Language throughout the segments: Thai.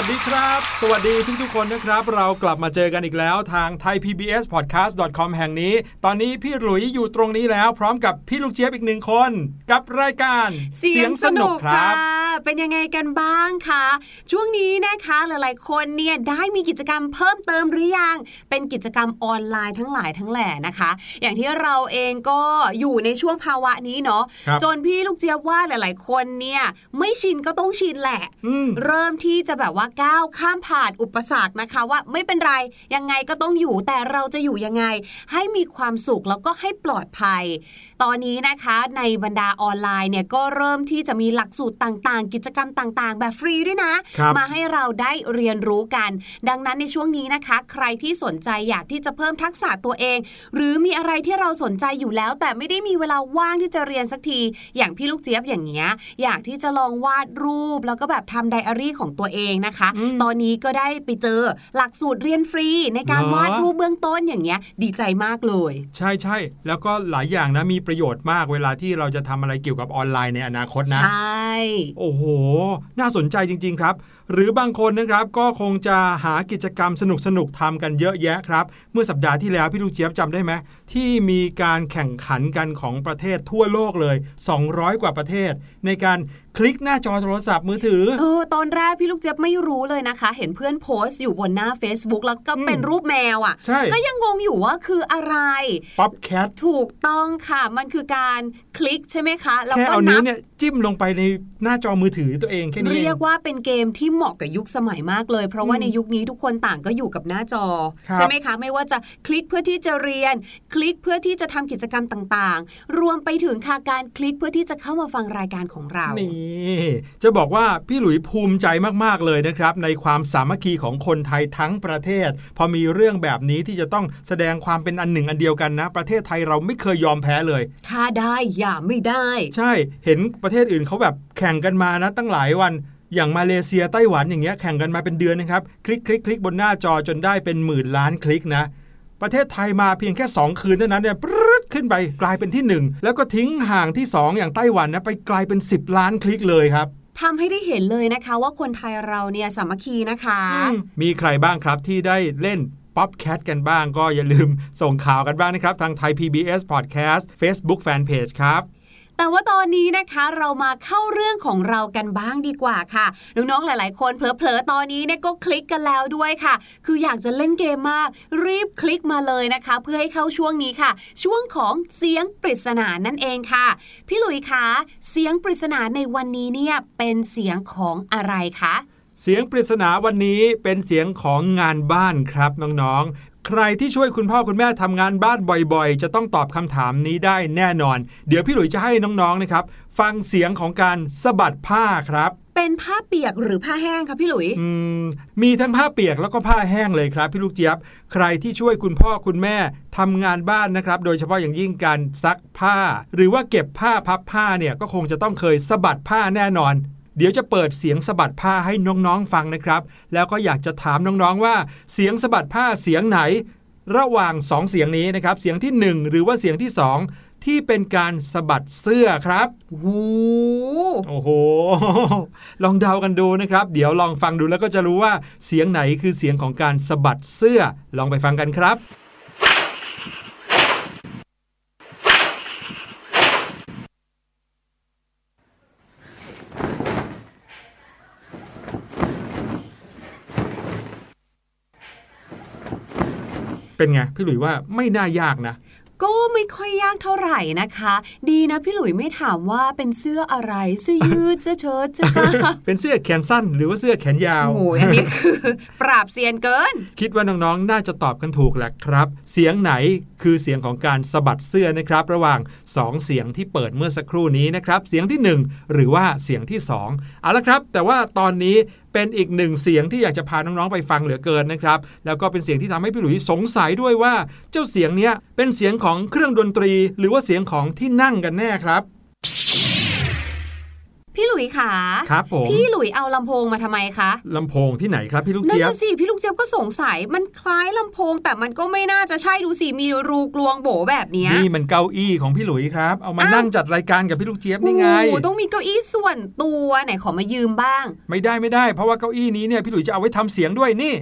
วัสดีครับ สวัสดีทุกๆคนนะครับ เรากลับมาเจอกันอีกแล้วทาง thaipbspodcast.com แห่งนี้ ตอนนี้พี่หลุยอยู่ตรงนี้แล้ว พร้อมกับพี่ลูกเจี๊ยบอีกหนึ่งคน กับรายการเสียงสนุกคค่ะรับ เป็นยังไงกันบ้างคะช่วงนี้นะคะหลายๆ คนเนี่ยได้มีกิจกรรมเพิ่มเติมหรือยังเป็นกิจกรรมออนไลน์ทั้งหลายทั้งแหล่นะคะ อย่างที่เราเองก็อยู่ในช่วงภาวะนี้เนาะครับจนพี่ลูกเจี๊ยบว่าหลาย ๆ คนเนี่ยไม่ชินก็ต้องชินแหละอืมเริ่มที่จะแบบว่าก้าวข้ามผ่านอุปสรรคนะคะว่าไม่เป็นไรยังไงก็ต้องอยู่แต่เราจะอยู่ยังไง ให้มีความสุขแล้วก็ให้ปลอดภัยตอนนี้นะคะในบรรดาออนไลน์เนี่ยก็เริ่มที่จะมีหลักสูตรต่างๆ กิจกรรมต่างๆ แบบฟรีด้วยนะครับมาให้เราได้เรียนรู้กัน ดังนั้นในช่วงนี้นะคะ ใครที่สนใจอยากที่จะเพิ่มทักษะตัวเอง หรือมีอะไรที่เราสนใจอยู่แล้ว แต่ไม่ได้มีเวลาว่างที่จะเรียนสักที อย่างพี่ลูกเจี๊ยบอย่างเงี้ยอยากที่จะลองวาดรูป แล้วก็แบบทำไดอารี่ของตัวเองนะคะอืมตอนนี้ก็ได้ไปเจอหลักสูตรเรียนฟรีในการเหรอวาดรูปเบื้องต้นอย่างเงี้ยดีใจมากเลย ใช่ใช่แล้วก็หลายอย่างนะมีประโยชน์มากเวลาที่เราจะทำอะไรเกี่ยวกับออนไลน์ในอนาคตนะ ใช่ โอ้โห น่าสนใจจริง ๆ ครับ หรือบางคนนะครับก็คงจะหากิจกรรมสนุกๆทำกันเยอะแยะครับ เมื่อสัปดาห์ที่แล้วพี่ลูกเจี๊ยบจำได้ไหมที่มีการแข่งขันกันของประเทศทั่วโลกเลย 200 กว่าประเทศ ในการคลิกหน้าจอโทรศัพท์มือถือเออตอนแรกพี่ลูกเจี๊ยบไม่รู้เลยนะคะ เห็นเพื่อนโพสต์อยู่บนหน้า Facebook แล้วก็เป็นอืมรูปแมวอะ่ะใช่ก็ยังงงอยู่ว่าคืออะไรป๊อปแคทถูกต้องค่ะ มันคือการคลิกใช่ไหมคะแล้วแค่ก็เอานันิ้วบเนี่ยจิ้มลงไปในหน้าจอมือถือตัวเองแค่นี้เองเรียกว่าเป็นเกมที่เหมาะกับยุคสมัยมากเลย เพราะว่าอืมในยุคนี้ทุกคนต่างก็อยู่กับหน้าจอครับใช่ไหมคะ ไม่ว่าจะคลิกเพื่อที่จะเรียน คลิกเพื่อที่จะทำกิจกรรมต่างๆ รวมไปถึงค่ะการคลิกเพื่อที่จะเข้ามาฟังรายการของเรานี่จะบอกว่าพี่หลุยภูมิใจมากๆเลยนะครับ ในความสามัคคีของคนไทยทั้งประเทศ พอมีเรื่องแบบนี้ที่จะต้องแสดงความเป็นอันหนึ่งอันเดียวกันนะ ประเทศไทยเราไม่เคยยอมแพ้เลยค่าได้อย่าไม่ได้ ใช่เห็นประเทศอื่นเขาแบบแข่งกันมานะตั้งหลายวัน อย่างมาเลเซียไต้หวันอย่างเงี้ยแข่งกันมาเป็นเดือนนะครับ คลิกคลิกคลิกบนหน้าจอจนได้เป็นหมื่นล้านคลิกนะ ประเทศไทยมาเพียงแค่ 2 คืนเท่านั้นเนี่ยปรึ๊ดขึ้นไปกลายเป็นที่ 1 แล้วก็ทิ้งห่างที่ 2 อย่างไต้หวันนะไปกลายเป็น 10 ล้านคลิกเลยครับทำให้ได้เห็นเลยนะคะว่าคนไทยเราเนี่ยสามัคคีนะคะ มีใครบ้างครับที่ได้เล่นป๊อปแคทกันบ้างก็อย่าลืมส่งข่าวกันบ้างนะครับ ทางไทย PBS Podcast Facebook Fanpage ครับ แต่ว่าตอนนี้นะคะเรามาเข้าเรื่องของเรากันบ้างดีกว่าค่ะน้องๆหลาย ๆ คนเผลอๆตอนนี้เนี่ยก็คลิกกันแล้วด้วยค่ะ คืออยากจะเล่นเกมมาก รีบคลิกมาเลยนะคะ เพื่อให้เข้าช่วงนี้ค่ะ ช่วงของเสียงปริศนานั่นเองค่ะ พี่หลุยคะเสียงปริศนาในวันนี้เนี่ยเป็นเสียงของอะไรคะเสียงปริศนาวันนี้เป็นเสียงของงานบ้านครับน้องๆ ใครที่ช่วยคุณพ่อคุณแม่ทำงานบ้านบ่อยๆ จะต้องตอบคำถามนี้ได้แน่นอน เดี๋ยวพี่หลุยจะให้น้องๆนะครับ ฟังเสียงของการสะบัดผ้าครับ เป็นผ้าเปียกหรือผ้าแห้งคะพี่หลุยอืมมีทั้งผ้าเปียกแล้วก็ผ้าแห้งเลยครับ พี่ลูกเจี๊ยบ ใครที่ช่วยคุณพ่อคุณแม่ทำงานบ้านนะครับ โดยเฉพาะอย่างยิ่งการซักผ้า หรือว่าเก็บผ้าพับผ้าเนี่ยก็คงจะต้องเคยสะบัดผ้าแน่นอน เดี๋ยวจะเปิดเสียงสะบัดผ้าให้น้องๆฟังนะครับ แล้วก็อยากจะถามน้องๆว่าเสียงสะบัดผ้าเสียงไหน ระหว่างสองเสียงนี้นะครับ เสียงที่หนึ่งหรือว่าเสียงที่สองที่เป็นการสะบัดเสื้อครับหูโอ้โห ลองเดากันดูนะครับ เดี๋ยวลองฟังดูแล้วก็จะรู้ว่าเสียงไหนคือเสียงของการสะบัดเสื้อ ลองไปฟังกันครับ เป็นไงพี่หลุยว่าไม่น่ายากนะก็ไม่ค่อยยากเท่าไหร่นะคะ ดีนะพี่หลุยไม่ถามว่าเป็นเสื้ออะไรเสื้อยืดเสื้อเชิ้ตเสื้อกล้ามเป็นเสื้อแขนสั้น หรือว่าเสื้อแขนยาวโอ้โหอันนี้คือ ปราบเซียนเกิน คิดว่าน้องๆ น่าจะตอบกันถูกแหละครับ เสียงไหนคือเสียงของการสะบัดเสื้อนะครับ ระหว่าง 2 เสียงที่เปิดเมื่อสักครู่นี้นะครับ เสียงที่ 1 หรือว่าเสียงที่ 2 เอาละครับ แต่ว่าตอนนี้ เป็นอีกหนึ่งเสียงที่อยากจะพาน้องๆไปฟังเหลือเกินนะครับ แล้วก็เป็นเสียงที่ทำให้พี่หลุยสงสัยด้วยว่า เจ้าเสียงเนี้ยเป็นเสียงของเครื่องดนตรี หรือว่าเสียงของที่นั่งกันแน่ครับ พพี่หลุยขาครับผมพี่หลุยเอาลำโพงมาทำไมคะลำโพงที่ไหนครับพี่ลูกนั่นเจี๊ยบน่ะสิพี่ลูกเจี๊ยบก็สงสัยมันคล้ายลำโพง แต่มันก็ไม่น่าจะใช่ดูสิมีรูกลวงโบแบบเนี้ยนี่มันเก้าอี้ของพี่หลุยครับ เอามาอ้าวนั่งจัดรายการกับพี่ลูกเจี๊ยบนี่ไงโอ้โหต้องมีเก้าอี้ส่วนตัวไหนขอมายืมบ้าง ไม่ได้ไม่ได้ เพราะว่าเก้าอี้นี้เนี่ยพี่หลุยจะเอาไว้ทำเสียงด้วยนี่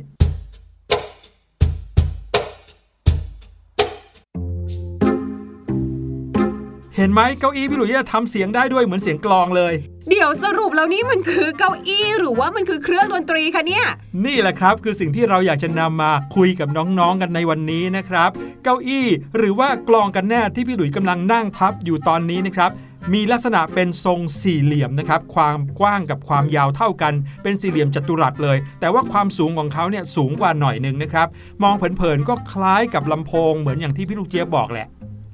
เห็นไหมเก้าอี้พี่หลุยจะทำเสียงได้ด้วยเหมือนเสียงกลองเลย เดี๋ยวสรุปแล้วนี่มันคือเก้าอี้หรือว่ามันคือเครื่องดนตรีคะเนี่ย นี่แหละครับคือสิ่งที่เราอยากจะนำมาคุยกับน้องๆกันในวันนี้นะครับ เก้าอี้หรือว่ากลองกันแน่ที่พี่หลุยกำลังนั่งทับอยู่ตอนนี้นะครับมีลักษณะเป็นทรงสี่เหลี่ยมนะครับ ความกว้างกับความยาวเท่ากัน เป็นสี่เหลี่ยมจัตุรัสเลย แต่ว่าความสูงของเขาเนี่ยสูงกว่าหน่อยหนึ่งนะครับ มองเผินๆก็คล้ายกับลำโพงเหมือนอย่างที่พี่ลูกเจี๊ยบบอกแหละ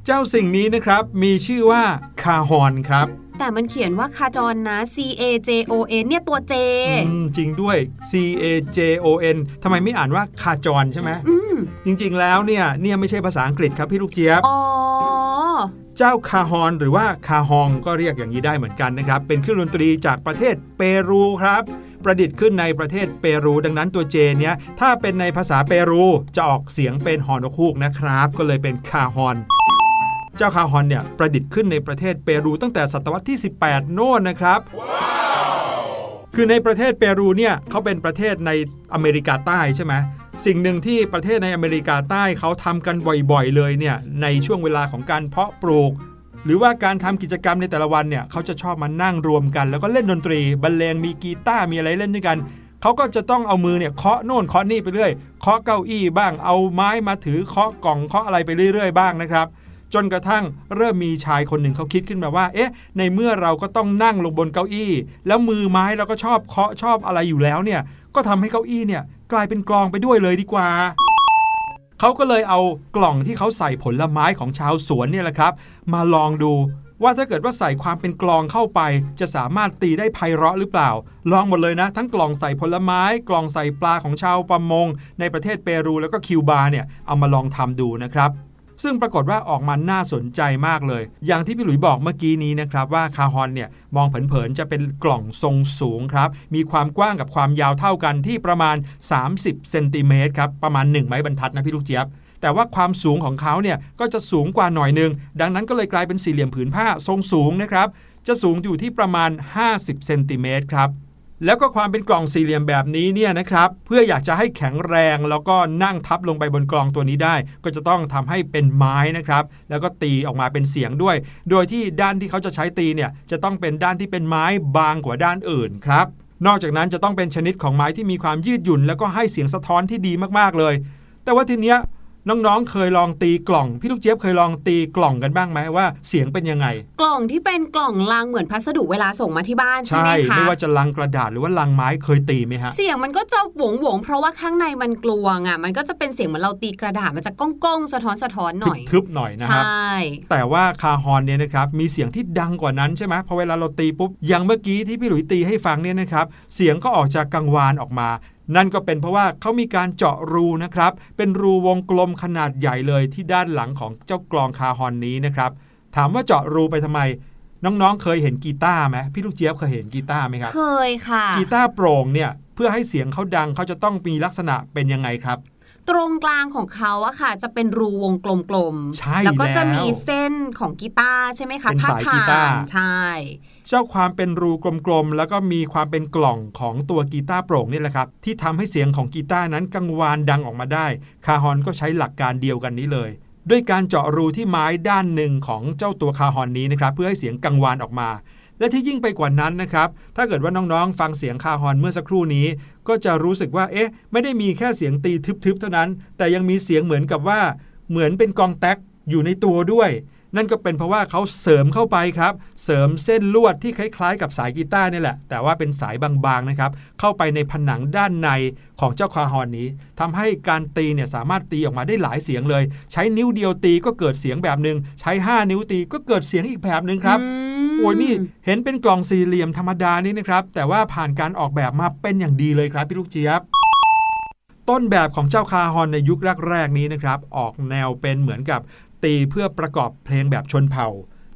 เจ้าสิ่งนี้นะครับมีชื่อว่าคาฮอนครับ แต่มันเขียนว่าคาจรนะ C A J O N เนี่ยตัว J อืมจริงด้วย C A J O N ทำไมไม่อ่านว่าคาจรใช่ไหมอืมจริงๆแล้วเนี่ยเนี่ยไม่ใช่ภาษาอังกฤษครับพี่ลูกเจี๊ยบอ๋อเจ้าคาฮอนหรือว่าคาฮองก็เรียกอย่างนี้ได้เหมือนกันนะครับ เป็นเครื่องดนตรีจากประเทศเปรูครับประดิษฐ์ขึ้นในประเทศเปรู ดังนั้นตัวเจเนี้ยถ้าเป็นในภาษาเปรูจะออกเสียงเป็นฮอนกฮูกนะครับ ก็เลยเป็นคาฮอน เจ้าคาฮอนเนี่ยประดิษฐ์ขึ้นในประเทศเปรูตั้งแต่ศตวรรษที่ 18 โน่นนะครับคือในประเทศเปรูเนี่ยเขาเป็นประเทศในอเมริกาใต้ใช่ไหมสิ่งหนึ่งที่ประเทศในอเมริกาใต้เขาทำกันบ่อยๆเลยเนี่ยในช่วงเวลาของการเพาะปลูก หรือว่าการทำกิจกรรมในแต่ละวันเนี่ยเขาจะชอบมานั่งรวมกัน แล้วก็เล่นดนตรีบรรเลงมีกีตาร์มีอะไรเล่นด้วยกันเขาก็จะต้องเอามือเนี่ยเคาะโน่นเคาะนี่ไปเรื่อยเคาะเก้าอี้บ้างเอาไม้มาถือเคาะกล่องเคาะอะไรไปเรื่อยๆบ้างนะครับ จนกระทั่งเริ่มมีชายคนหนึ่งเขาคิดขึ้นมาว่า เอ๊ะ ในเมื่อเราก็ต้องนั่งลงบนเก้าอี้ แล้วมือไม้เราก็ชอบเคาะชอบอะไรอยู่แล้วเนี่ย ก็ทำให้เก้าอี้เนี่ยกลายเป็นกลองไปด้วยเลยดีกว่า เขาก็เลยเอากล่องที่เขาใส่ผลไม้ของชาวสวนเนี่ยแหละครับ มาลองดูว่าถ้าเกิดว่าใส่ความเป็นกลองเข้าไป จะสามารถตีได้ไพเราะหรือเปล่า ลองหมดเลยนะ ทั้งกล่องใส่ผลไม้ กล่องใส่ปลาของชาวประมง ในประเทศเปรูแล้วก็คิวบาเนี่ยเอามาลองทำดูนะครับ ซึ่งปรากฏว่าออกมาน่าสนใจมากเลย อย่างที่พี่หลุยบอกเมื่อกี้นี้นะครับว่าคาฮอนเนี่ยมองเผินๆจะเป็นกล่องทรงสูงครับ มีความกว้างกับความยาวเท่ากันที่ประมาณ 30เซนติเมตรครับประมาณ 1 ไม้บรรทัดนะพี่ลูกเจี๊ยบแต่ว่าความสูงของเขาเนี่ยก็จะสูงกว่าหน่อยหนึง ดังนั้นก็เลยกลายเป็นสี่เหลี่ยมผืนผ้าทรงสูงนะครับ จะสูงอยู่ที่ประมาณ 50เซนติเมตรครับ แล้วก็ความเป็นกล่องสี่เหลี่ยมแบบนี้เนี่ยนะครับเพื่ออยากจะให้แข็งแรงแล้วก็นั่งทับลงไปบนกล่องตัวนี้ได้ ก็จะต้องทำให้เป็นไม้นะครับ แล้วก็ตีออกมาเป็นเสียงด้วย โดยที่ด้านที่เขาจะใช้ตีเนี่ยจะต้องเป็นด้านที่เป็นไม้บางกว่าด้านอื่นครับ นอกจากนั้นจะต้องเป็นชนิดของไม้ที่มีความยืดหยุ่น แล้วก็ให้เสียงสะท้อนที่ดีมากๆเลย แต่ว่าทีเนี้ย น้องๆ เคยลองตีกล่อง พี่ลูกเจี๊ยบเคยลองตีกล่องกันบ้างไหมว่าเสียงเป็นยังไง กล่องที่เป็นกล่องลังเหมือนพัสดุเวลาส่งมาที่บ้านใช่ไหมคะไม่ว่าจะลังกระดาษหรือว่าลังไม้เคยตีไหมฮะเสียงมันก็จะหวงหวงๆเพราะว่าข้างในมันกลวงอะมันก็จะเป็นเสียงเหมือนเราตีกระดาษมันจะก้องก้องๆสะท้อนสะท้อนหน่อยทึบๆหน่อยนะใชครับ่แต่ว่าคาฮอนเนี่ยนะครับมีเสียงที่ดังกว่านั้นใช่ไหมพอเวลาเราตีปุ๊บอย่างเมื่อกี้ที่พี่หลุยตีให้ฟังเนี่ยนะครับเสียงก็ออกจากกังวานออกมา นั่นก็เป็นเพราะว่าเขามีการเจาะรูนะครับ เป็นรูวงกลมขนาดใหญ่เลยที่ด้านหลังของเจ้ากลองคาฮอนนี้นะครับ ถามว่าเจาะรูไปทำไม น้องๆ เคยเห็นกีตาร์ไหมพี่ลูกเจี๊ยบเคยเห็นกีตาร์ไหมครับ เคยค่ะ กีตาร์โปร่งเนี่ยเพื่อให้เสียงเขาดังเขาจะต้องมีลักษณะเป็นยังไงครับ ตรงกลางของเขาอะค่ะ จะเป็นรูวงกลมๆใช่แล้วก็จะมีแล้วเส้นของกีตาร์ใช่ไหมคะเป็นสายพดผ่กีตาร์ใช่เจ้าความเป็นรูกลมๆ แล้วก็มีความเป็นกล่องของตัวกีตาร์โปร่งนี่แหละครับ ที่ทำให้เสียงของกีตาร์นั้นกังวานดังออกมาได้ คาฮอนก็ใช้หลักการเดียวกันนี้เลย ด้วยการเจาะรูที่ไม้ด้านหนึ่งของเจ้าตัวคาฮอนนี้นะครับเพื่อให้เสียงกังวานออกมาและที่ยิ่งไปกว่านั้นนะครับ ถ้าเกิดว่าน้องๆ ฟังเสียงคาฮอนเมื่อสักครู่นี้ ก็จะรู้สึกว่า เอ๊ะ ไม่ได้มีแค่เสียงตีทึบๆเท่านั้น แต่ยังมีเสียงเหมือนกับว่า เหมือนเป็นกองแท็กอยู่ในตัวด้วย นั่นก็เป็นเพราะว่าเขาเสริมเข้าไปครับ เสริมเส้นลวดที่คล้ายๆ กับสายกีตาร์นี่แหละ แต่ว่าเป็นสายบางๆนะครับ เข้าไปในผนังด้านในของเจ้าคาฮอนนี้ทำให้การตีเนี่ยสามารถตีออกมาได้หลายเสียงเลย ใช้นิ้วเดียวตีก็เกิดเสียงแบบหนึ่งใช้ 5 นิ้วตีก็เกิดเสียงอีกแบบหนึ่งครับ โอ้ยนี่เห็นเป็นกล่องสี่เหลี่ยมธรรมดานี่นะครับ แต่ว่าผ่านการออกแบบมาเป็นอย่างดีเลยครับพี่ลูกเจี๊ยบ ต้นแบบของเจ้าคาฮอนในยุคแรกๆนี้นะครับ ออกแนวเป็นเหมือนกับตีเพื่อประกอบเพลงแบบชนเผ่า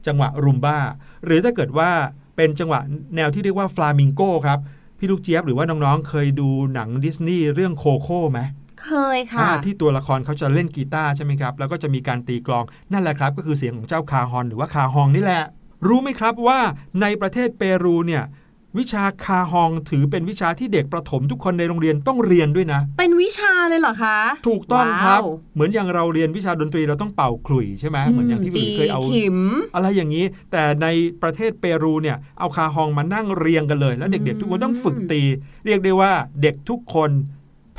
จังหวะรุมบ้า หรือถ้าเกิดว่าเป็นจังหวะแนวที่เรียกว่าฟลามิงโกครับพี่ลูกเจี๊ยบหรือว่าน้องๆ เคยดูหนังดิสนีย์เรื่องโคโค่ไหมเคยค่ะอ่าที่ตัวละครเขาจะเล่นกีตาร์ใช่ไหมครับ แล้วก็จะมีการตีกลองนั่นแหละครับ ก็คือเสียงของเจ้าคาฮอนหรือว่าคาฮองนี่แหละ รู้ไหมครับว่าในประเทศเปรูเนี่ยวิชาคาฮองถือเป็นวิชาที่เด็กประถมทุกคนในโรงเรียนต้องเรียนด้วยนะ เป็นวิชาเลยเหรอคะ ถูกต้องครับว้าวเหมือนอย่างเราเรียนวิชาดนตรีเราต้องเป่าขลุ่ยใช่ไหมเหมือนอย่างที่พี่หลุยเคยเอาตีขิมอะไรอย่างนี้ แต่ในประเทศเปรูเนี่ยเอาคาฮองมานั่งเรียงกันเลย แล้วเด็กๆ ทุกคนต้องฝึกตี เรียกได้ว่าเด็กทุกคน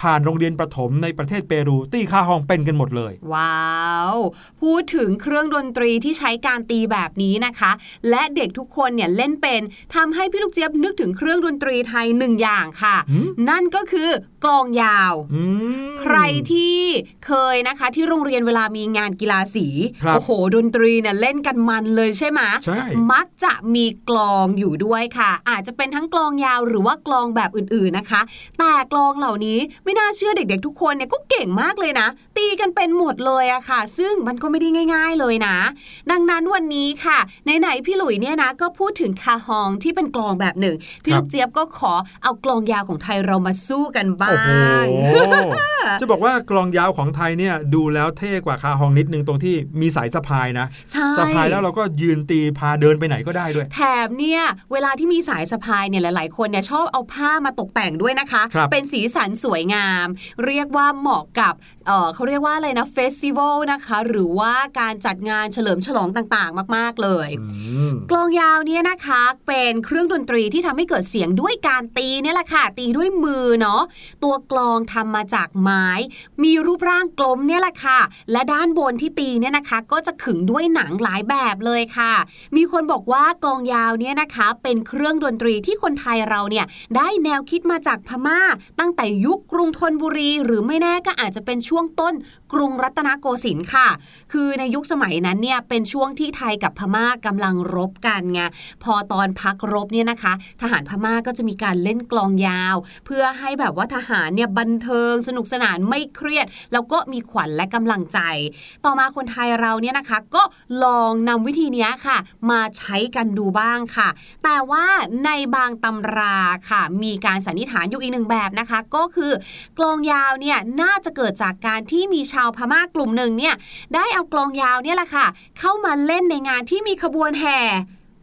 ผ่านโรงเรียนประถมในประเทศเปรูตีคาฮองเป็นกันหมดเลย ว้าว พูดถึงเครื่องดนตรีที่ใช้การตีแบบนี้นะคะ และเด็กทุกคนเนี่ยเล่นเป็นทำให้พี่ลูกเจี๊ยบนึกถึงเครื่องดนตรีไทยหนึ่งอย่างค่ะหืมนั่นก็คือ กลองยาวอืมใครที่เคยนะคะที่โรงเรียนเวลามีงานกีฬาสีครับโอ้โห ดนตรีเนี่ยเล่นกันมันเลยใช่ไหมใช่มักจะมีกลองอยู่ด้วยค่ะ อาจจะเป็นทั้งกลองยาวหรือว่ากลองแบบอื่นๆนะคะ แต่กลองเหล่านี้ไม่น่าเชื่อเด็กๆ ทุกคนเนี่ยก็เก่งมากเลยนะ ตีกันเป็นหมดเลยอะค่ะ ซึ่งมันก็ไม่ได้ง่าย ๆเลยนะ ดังนั้นวันนี้ค่ะไหนๆพี่หลุยเนี่ยนะก็พูดถึงคาฮองที่เป็นกลองแบบหนึ่ง พี่ครับลูกเจี๊ยบก็ขอเอากลองยาวของไทยเรามาสู้กันบ้าโอ้โหงจะบอกว่ากลองยาวของไทยเนี่ยดูแล้วเท่กว่าคาฮองนิดนึงตรงที่มีสายสะพายนะใช่สะพายแล้วเราก็ยืนตีพาเดินไปไหนก็ได้ด้วยแถมเนี่ยเวลาที่มีสายสะพายเนี่ยหลาย ๆ คนเนี่ยชอบเอาผ้ามาตกแต่งด้วยนะคะครับเป็นสีสันสวยงาม เรียกว่าเหมาะกับเอ่อเขาเรียกว่าอะไรนะเฟสติวัลนะคะ หรือว่าการจัดงานเฉลิมฉลองต่างๆ มาก ๆ เลยอืมกลองยาวเนี่ยนะคะเป็นเครื่องดนตรีที่ทำให้เกิดเสียงด้วยการตีเนี่ยแหละค่ะตีด้วยมือเนาะตัวกลองทำมาจากไม้ มีรูปร่างกลมเนี่ยแหละค่ะ และด้านบนที่ตีเนี่ยนะคะ ก็จะขึงด้วยหนังหลายแบบเลยค่ะ มีคนบอกว่ากลองยาวเนี่ยนะคะ เป็นเครื่องดนตรีที่คนไทยเราเนี่ยได้แนวคิดมาจากพม่า ตั้งแต่ยุคกรุงธนบุรี หรือไม่แน่ก็อาจจะเป็นช่วงต้นกรุงรัตนโกสินทร์ค่ะ คือในยุคสมัยนั้นเนี่ยเป็นช่วงที่ไทยกับพม่ากำลังรบกันไงพอตอนพักรบเนี่ยนะคะ ทหารพม่าก็จะมีการเล่นกลองยาว เพื่อให้แบบว่าทหารเนี่ยบันเทิงสนุกสนานไม่เครียด แล้วก็มีขวัญและกำลังใจ ต่อมาคนไทยเราเนี่ยนะคะ ก็ลองนำวิธีนี้ค่ะ มาใช้กันดูบ้างค่ะ แต่ว่าในบางตำราค่ะ มีการสันนิษฐานอยู่อีกหนึ่งแบบนะคะ ก็คือกลองยาวเนี่ยน่าจะเกิดจากการที่มีชาวพม่ากลุ่มหนึ่งเนี่ยได้เอากลองยาวเนี่ยแหละค่ะ เข้ามาเล่นในงานที่มีขบวนแห่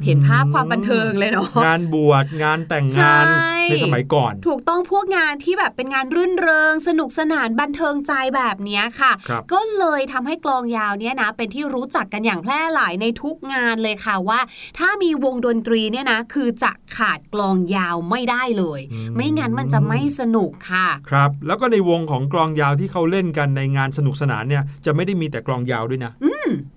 เห็นภาพความบันเทิงเลยเนาะงานบวชงานแต่งงานใช่ในสมัยก่อน ถูกต้องพวกงานที่แบบเป็นงานรื่นเริง สนุกสนานบันเทิงใจแบบเนี้ยค่ะครับก็เลยทำให้กลองยาวเนี่ยนะ เป็นที่รู้จักกันอย่างแพร่หลายในทุกงานเลยค่ะว่า ถ้ามีวงดนตรีเนี่ยนะ คือจะขาดกลองยาวไม่ได้เลยอืมไม่งั้นมันจะไม่สนุกค่ะ ครับ แล้วก็ในวงของกลองยาวที่เขาเล่นกันในงานสนุกสนานเนี่ยจะไม่ได้มีแต่กลองยาวด้วยนะ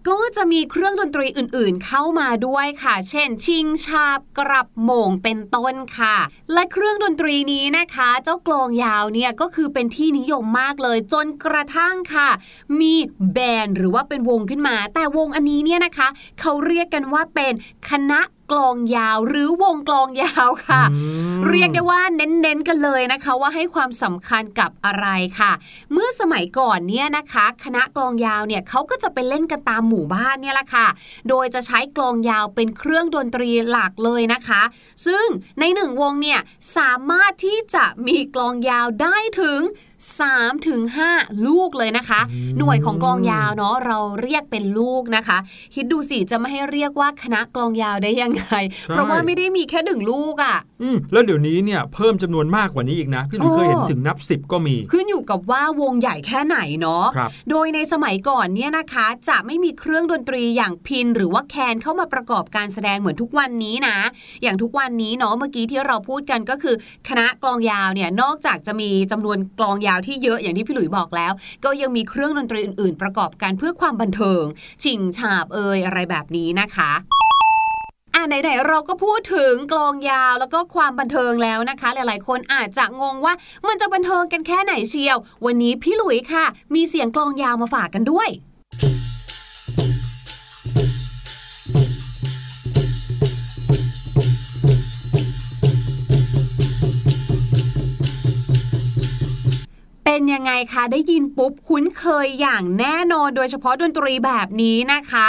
ก็จะมีเครื่องดนตรีอื่น ๆ เข้ามาด้วยค่ะเช่น ชิงชาบกรับโหม่งเป็นต้นค่ะ และเครื่องดนตรีนี้นะคะ เจ้ากลองยาวเนี่ยก็คือเป็นที่นิยมมากเลยจนกระทั่งค่ะ มีแบนด์หรือว่าเป็นวงขึ้นมา แต่วงอันนี้เนี่ยนะคะ เขาเรียกกันว่าเป็นคณะ กลองยาวหรือวงกลองยาวค่ะอืมเรียกได้ว่าเน้นๆกันเลยนะคะ ว่าให้ความสำคัญกับอะไรค่ะ เมื่อสมัยก่อนเนี่ยนะคะ คณะกลองยาวเนี่ยเขาก็จะไปเล่นกันตามหมู่บ้านเนี่ยแหละค่ะ โดยจะใช้กลองยาวเป็นเครื่องดนตรีหลักเลยนะคะ ซึ่งในหนึ่งวงเนี่ยสามารถที่จะมีกลองยาวได้ถึง3ถึง5ลูกเลยนะคะ หน่วยของกลองยาวเนาะเราเรียกเป็นลูกนะคะคิดดูสิจะไม่ให้เรียกว่าคณะกลองยาวได้ยังไง เพราะว่าไม่ได้มีแค่หนึ่งลูกอะ่ะอืมแล้วเดี๋ยวนี้เนี่ยเพิ่มจำนวนมากกว่านี้อีกนะ พี่หลุยเคยเห็นโอ้ถึงนับสิบก็มี ขึ้นอยู่กับว่าวงใหญ่แค่ไหนเนาะครับโดยในสมัยก่อนเนี่ยนะคะ จะไม่มีเครื่องดนตรีอย่างพินหรือว่าแคนเข้ามาประกอบการแสดงเหมือนทุกวันนี้นะ อย่างทุกวันนี้เนาะเมื่อกี้ที่เราพูดกันก็คือ คณะกลองยาวเนี่ยนอกจากจะมีจำนวนกลองยาวที่เยอะอย่างที่พี่หลุยบอกแล้ว ก็ยังมีเครื่องดนตรีอื่น ๆ ประกอบกันเพื่อความบันเทิง ชิงฉาบเอยอะไรแบบนี้นะคะอะไหนๆเราก็พูดถึงกลองยาวแล้วก็ความบันเทิงแล้วนะคะ หลายๆ คนอาจจะงงว่ามันจะบันเทิงกันแค่ไหนเชียว วันนี้พี่หลุยค่ะ มีเสียงกลองยาวมาฝากกันด้วย เป็นยังไงคะ ได้ยินปุ๊บคุ้นเคยอย่างแน่นอนโดยเฉพาะดนตรีแบบนี้นะคะ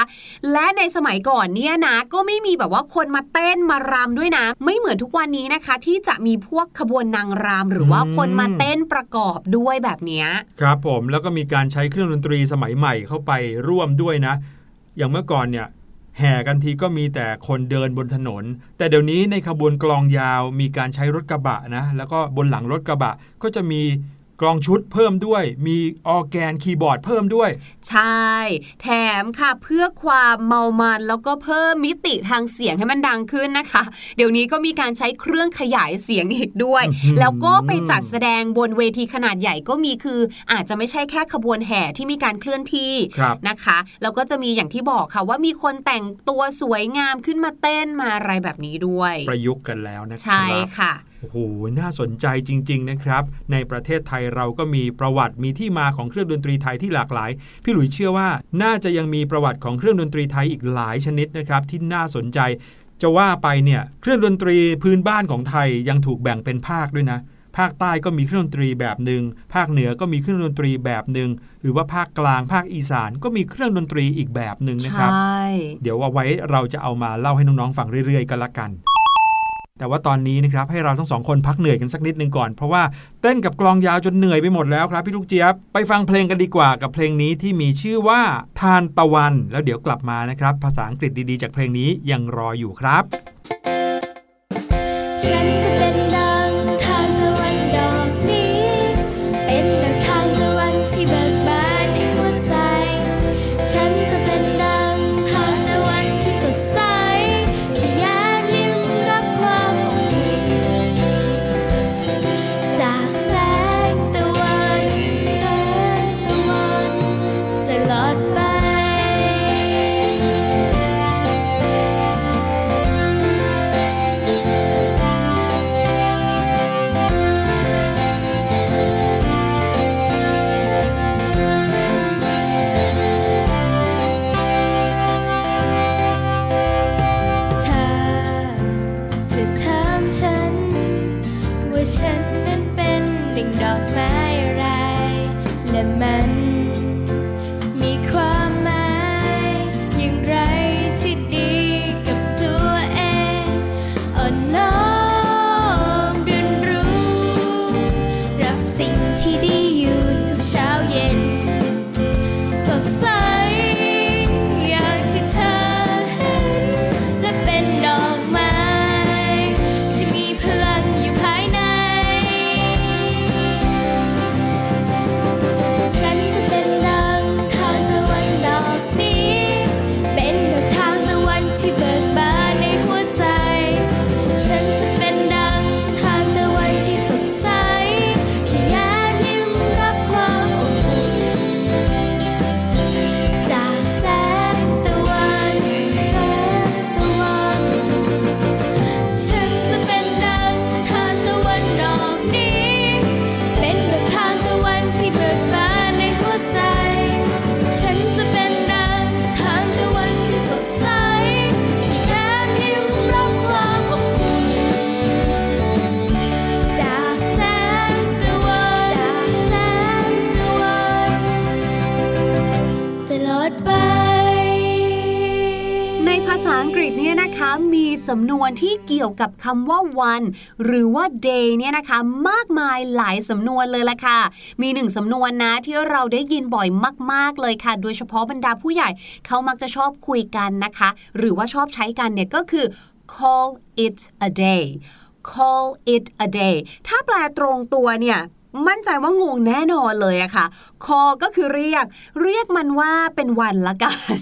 และในสมัยก่อนเนี่ยนะก็ไม่มีแบบว่าคนมาเต้นมารำด้วยนะ ไม่เหมือนทุกวันนี้นะคะ ที่จะมีพวกขบวนนางรำหรือว่าคนมาเต้นประกอบด้วยแบบนี้ครับผมแล้วก็มีการใช้เครื่องดนตรีสมัยใหม่เข้าไปร่วมด้วยนะ อย่างเมื่อก่อนเนี่ยแห่กันทีก็มีแต่คนเดินบนถนน แต่เดี๋ยวนี้ในขบวนกลองยาวมีการใช้รถกระบะนะ แล้วก็บนหลังรถกระบะก็จะมี กลองชุดเพิ่มด้วย มีออร์แกนคีย์บอร์ดเพิ่มด้วย ใช่ แถมค่ะเพื่อความเมามันแล้วก็เพิ่มมิติทางเสียงให้มันดังขึ้นนะคะ เดี๋ยวนี้ก็มีการใช้เครื่องขยายเสียงอีกด้วยอื้อหือแล้วก็ไปจัดแสดงบนเวทีขนาดใหญ่ก็มีคือ อาจจะไม่ใช่แค่ขบวนแห่ที่มีการเคลื่อนที่ครับนะคะแล้วก็จะมีอย่างที่บอกค่ะว่ามีคนแต่งตัวสวยงามขึ้นมาเต้นมาอะไรแบบนี้ด้วย ประยุกต์กันแล้วนะคใช่รับค่ะ โอ้โหน่าสนใจจริง ๆ นะครับ ในประเทศไทยเราก็มีประวัติมีที่มาของเครื่องดนตรีไทยที่หลากหลาย พี่หลุยเชื่อว่าน่าจะยังมีประวัติของเครื่องดนตรีไทยอีกหลายชนิดนะครับ ที่น่าสนใจ จะว่าไปเนี่ยเครื่องดนตรีพื้นบ้านของไทยยังถูกแบ่งเป็นภาคด้วยนะภาคใต้ก็มีเครื่องดนตรีแบบหนึ่ง ภาคเหนือก็มีเครื่องดนตรีแบบหนึ่ง หรือว่าภาคกลาง ภาคอีสานก็มีเครื่องดนตรีอีกแบบหนึ่งนะใชครับ่เดี๋ยวเอาไว้เราจะเอามาเล่าให้น้องๆฟังเรื่อยๆ กันละกัน แต่ว่าตอนนี้นะครับให้เราทั้งสองคนพักเหนื่อยกันสักนิดหนึ่งก่อน เพราะว่าเต้นกับกลองยาวจนเหนื่อยไปหมดแล้วครับพี่ลูกเจี๊ยบไปฟังเพลงกันดีกว่ากับเพลงนี้ที่มีชื่อว่าทานตะวัน แล้วเดี๋ยวกลับมานะครับ ภาษาอังกฤษดีๆ จากเพลงนี้ยังรออยู่ครับ นะคะมีสำนวนที่เกี่ยวกับคำว่าวัน หรือว่า day เนี่ยนะคะมากมายหลายสำนวนเลยละค่ะ มีหนึ่งสำนวนนะที่เราได้ยินบ่อยมาก ๆเลยค่ะ โดยเฉพาะบรรดาผู้ใหญ่เขามักจะชอบคุยกันนะคะ หรือว่าชอบใช้กันเนี่ยก็คือ call it a day call it a day ถ้าแปลตรงตัวเนี่ย มั่นใจว่างงแน่นอนเลยอะค่ะ call ก็คือเรียก เรียกมันว่าเป็นวันละกัน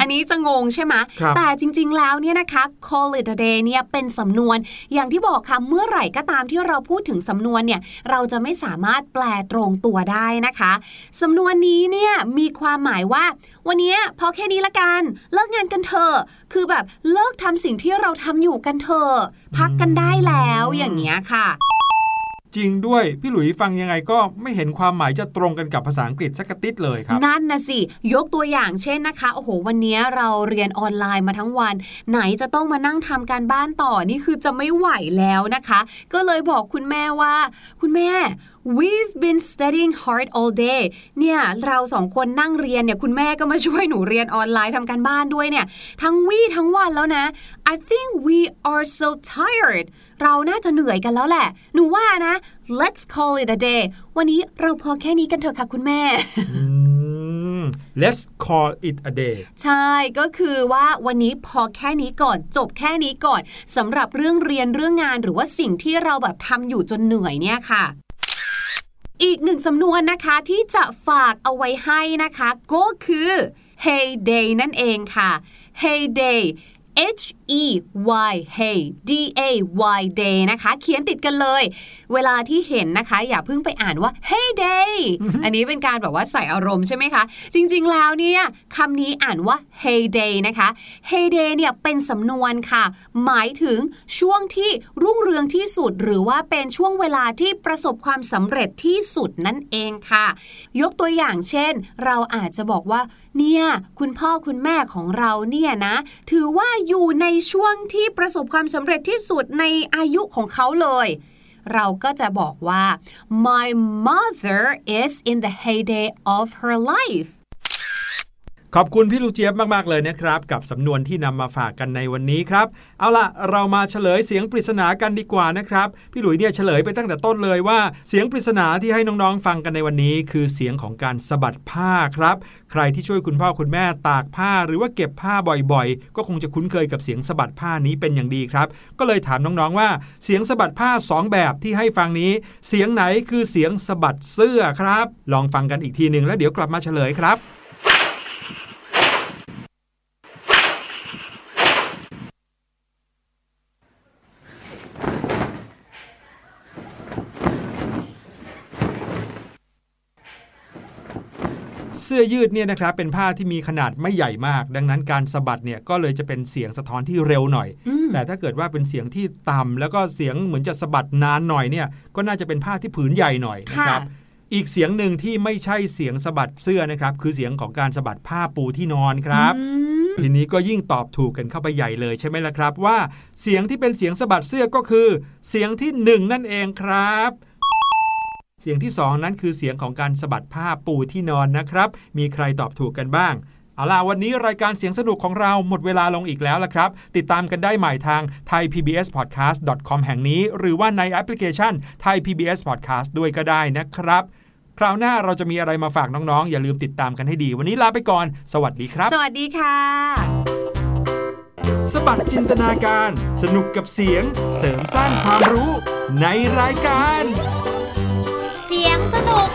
อันนี้จะงงใช่ไหมครับแต่จริง ๆ แล้วเนี่ยนะคะ call it a day เนี่ยเป็นสำนวน อย่างที่บอกค่ะเมื่อไหร่ก็ตามที่เราพูดถึงสำนวนเนี่ยเราจะไม่สามารถแปลตรงตัวได้นะคะสำนวนนี้เนี่ยมีความหมายว่า วันนี้พอแค่นี้ละกัน เลิกงานกันเถอะคือแบบเลิกทำสิ่งที่เราทำอยู่กันเถอะพักกันได้แล้วอย่างเงี้ยค่ะ จริงด้วย พี่หลุยฟังยังไงก็ไม่เห็นความหมายจะตรงกันกับภาษาอังกฤษสักติดเลยครับ นั่นนะสิ ยกตัวอย่างเช่นนะคะ โอ้โห วันนี้เราเรียนออนไลน์มาทั้งวัน ไหนจะต้องมานั่งทำการบ้านต่อนี่คือจะไม่ไหวแล้วนะคะ ก็เลยบอกคุณแม่ว่า คุณแม่ we've been studying hard all day เนี่ยเราสองคนนั่งเรียนเนี่ยคุณแม่ก็มาช่วยหนูเรียนออนไลน์ทำการบ้านด้วยเนี่ยทั้งวี่ทั้งวันแล้วนะ I think we are so tired เราน่าจะเหนื่อยกันแล้วแหละ หนูว่านะ let's call it a day วันนี้เราพอแค่นี้กันเถอะค่ะคุณแม่อืม let's call it a day ใช่ก็คือว่าวันนี้พอแค่นี้ก่อน จบแค่นี้ก่อนสำหรับเรื่องเรียนเรื่องงานหรือว่าสิ่งที่เราแบบทำอยู่จนเหนื่อยเนี่ยค่ะ อีกหนึ่งสำนวนนะคะที่จะฝากเอาไว้ให้นะคะ ก็คือ hey day นั่นเองค่ะ hey day H E Y hey D A Y day นะคะ เขียนติดกันเลย เวลาที่เห็นนะคะ อย่าเพิ่งไปอ่านว่า hey day อันนี้เป็นการแบบว่าใส่อารมณ์ใช่ไหมคะ จริงๆแล้วเนี่ยคำนี้อ่านว่า hey day นะคะ hey day เนี่ยเป็นสำนวนค่ะ หมายถึงช่วงที่รุ่งเรืองที่สุด หรือว่าเป็นช่วงเวลาที่ประสบความสำเร็จที่สุดนั่นเองค่ะ ยกตัวอย่างเช่น เราอาจจะบอกว่า เนี่ยคุณพ่อคุณแม่ของเราเนี่ยนะ ถือว่าอยู่ในช่วงที่ประสบความสำเร็จที่สุดในอายุของเขาเลย เราก็จะบอกว่า my mother is in the heyday of her life ขอบคุณพี่ลูกเจี๊ยบมาก ๆ เลยนะครับ กับสำนวนที่นำมาฝากกันในวันนี้ครับ เอาล่ะ เรามาเฉลยเสียงปริศนากันดีกว่านะครับ พี่หลุยเนี่ยเฉลยไปตั้งแต่ต้นเลยว่า เสียงปริศนาที่ให้น้องๆฟังกันในวันนี้ คือเสียงของการสะบัดผ้าครับ ใครที่ช่วยคุณพ่อคุณแม่ตากผ้าหรือว่าเก็บผ้าบ่อยๆ ก็คงจะคุ้นเคยกับเสียงสะบัดผ้านี้เป็นอย่างดีครับ ก็เลยถามน้องๆว่า เสียงสะบัดผ้าสองแบบที่ให้ฟังนี้ เสียงไหนคือเสียงสะบัดเสื้อครับ ลองฟังกันอีกทีหนึ่งแล้วเดี๋ยวกลับมาเฉลยครับ เสื้อยืดเนี่ยนะครับเป็นผ้าที่มีขนาดไม่ใหญ่มาก ดังนั้นการสะบัดเนี่ยก็เลยจะเป็นเสียงสะท้อนที่เร็วหน่อยอืมแต่ถ้าเกิดว่าเป็นเสียงที่ต่ำแล้วก็เสียงเหมือนจะสะบัดนานหน่อยเนี่ยก็น่าจะเป็นผ้าที่ผืนใหญ่หน่อยนะครับอีกเสียงหนึ่งที่ไม่ใช่เสียงสะบัดเสื้อนะครับ คือเสียงของการสะบัดผ้าปูที่นอนครับอืมทีนี้ก็ยิ่งตอบถูกกันเข้าไปใหญ่เลยใช่ไหมล่ะครับ ว่าเสียงที่เป็นเสียงสะบัดเสื้อก็คือ เสียงที่หนึ่งนั่นเองครับ เสียงที่สองนั้นคือเสียงของการสะบัดผ้าปูที่นอนนะครับ มีใครตอบถูกกันบ้าง เอาล่ะวันนี้รายการเสียงสนุกของเราหมดเวลาลงอีกแล้วละครับ ติดตามกันได้ใหม่ทาง thaipbspodcast.com แห่งนี้ หรือว่าในแอปพลิเคชัน Thai PBS Podcast ด้วยก็ได้นะครับ คราวหน้าเราจะมีอะไรมาฝากน้องๆ อย่าลืมติดตามกันให้ดี วันนี้ลาไปก่อน สวัสดีครับ สวัสดีค่ะ สบัดจินตนาการ สนุกกับเสียง เสริมสร้างความรู้ในรายการ เสียงสนุก